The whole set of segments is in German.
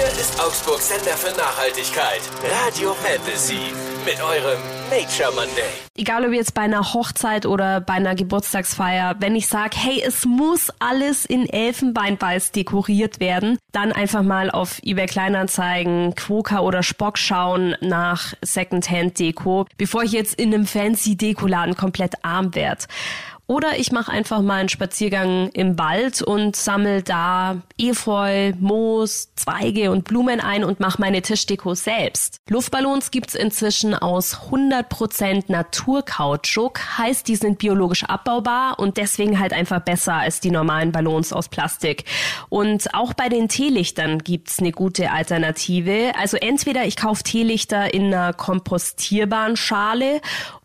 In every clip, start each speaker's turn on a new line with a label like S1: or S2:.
S1: Hier ist Augsburg Sender für Nachhaltigkeit. Radio Fantasy. Mit eurem Nature Monday.
S2: Egal ob jetzt bei einer Hochzeit oder bei einer Geburtstagsfeier, wenn ich sage, hey, es muss alles in Elfenbeinweiß dekoriert werden, dann einfach mal auf eBay Kleinanzeigen, Quoka oder Spock schauen nach Secondhand Deko, bevor ich jetzt in einem fancy Dekoladen komplett arm werde. Oder ich mache einfach mal einen Spaziergang im Wald und sammle da Efeu, Moos, Zweige und Blumen ein und mache meine Tischdeko selbst. Luftballons gibt's inzwischen aus 100% Naturkautschuk, heißt die sind biologisch abbaubar und deswegen halt einfach besser als die normalen Ballons aus Plastik. Und auch bei den Teelichtern gibt's eine gute Alternative. Also entweder ich kaufe Teelichter in einer kompostierbaren Schale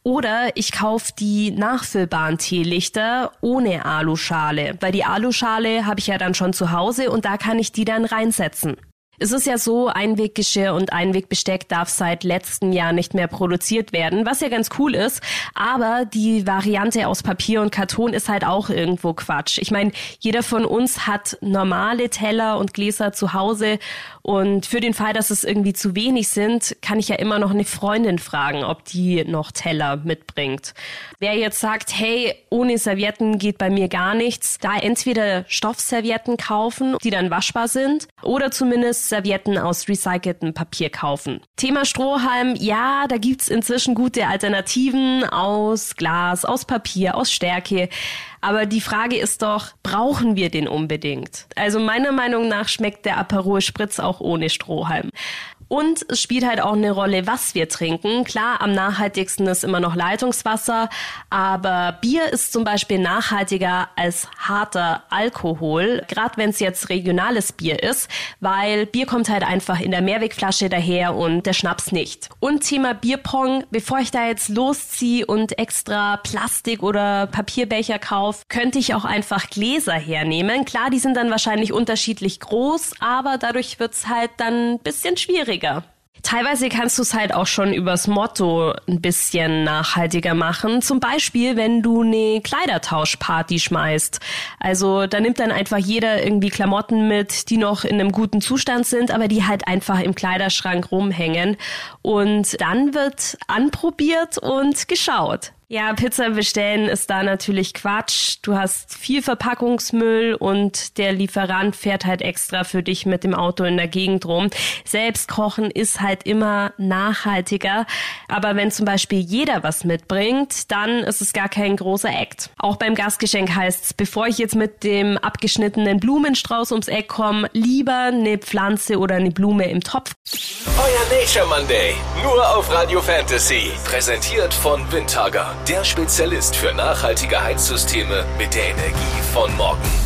S2: oder ich kaufe die nachfüllbaren Teelichter ohne Aluschale, weil die Aluschale habe ich ja dann schon zu Hause und da kann ich die dann reinsetzen. Es ist ja so, Einweggeschirr und Einwegbesteck darf seit letztem Jahr nicht mehr produziert werden, was ja ganz cool ist. Aber die Variante aus Papier und Karton ist halt auch irgendwo Quatsch. Ich meine, jeder von uns hat normale Teller und Gläser zu Hause und für den Fall, dass es irgendwie zu wenig sind, kann ich ja immer noch eine Freundin fragen, ob die noch Teller mitbringt. Wer jetzt sagt, hey, ohne Servietten geht bei mir gar nichts, da entweder Stoffservietten kaufen, die dann waschbar sind, oder zumindest Servietten aus recyceltem Papier kaufen. Thema Strohhalm, ja, da gibt's inzwischen gute Alternativen aus Glas, aus Papier, aus Stärke. Aber die Frage ist doch, brauchen wir den unbedingt? Also meiner Meinung nach schmeckt der Aperol Spritz auch ohne Strohhalm. Und es spielt halt auch eine Rolle, was wir trinken. Klar, am nachhaltigsten ist immer noch Leitungswasser, aber Bier ist zum Beispiel nachhaltiger als harter Alkohol, gerade wenn es jetzt regionales Bier ist, weil Bier kommt halt einfach in der Mehrwegflasche daher und der Schnaps nicht. Und Thema Bierpong, bevor ich da jetzt losziehe und extra Plastik oder Papierbecher kaufe, könnte ich auch einfach Gläser hernehmen. Klar, die sind dann wahrscheinlich unterschiedlich groß, aber dadurch wird's halt dann bisschen schwierig schwieriger. Teilweise kannst du es halt auch schon übers Motto ein bisschen nachhaltiger machen. Zum Beispiel, wenn du eine Kleidertauschparty schmeißt. Also da nimmt dann einfach jeder irgendwie Klamotten mit, die noch in einem guten Zustand sind, aber die halt einfach im Kleiderschrank rumhängen. Und dann wird anprobiert und geschaut. Ja, Pizza bestellen ist da natürlich Quatsch. Du hast viel Verpackungsmüll und der Lieferant fährt halt extra für dich mit dem Auto in der Gegend rum. Selbst kochen ist halt immer nachhaltiger. Aber wenn zum Beispiel jeder was mitbringt, dann ist es gar kein großer Act. Auch beim Gastgeschenk heißt's, bevor ich jetzt mit dem abgeschnittenen Blumenstrauß ums Eck komme, lieber eine Pflanze oder eine Blume im Topf.
S1: Euer Nature Monday, nur auf Radio Fantasy. Präsentiert von Windhager der Spezialist für nachhaltige Heizsysteme mit der Energie von morgen.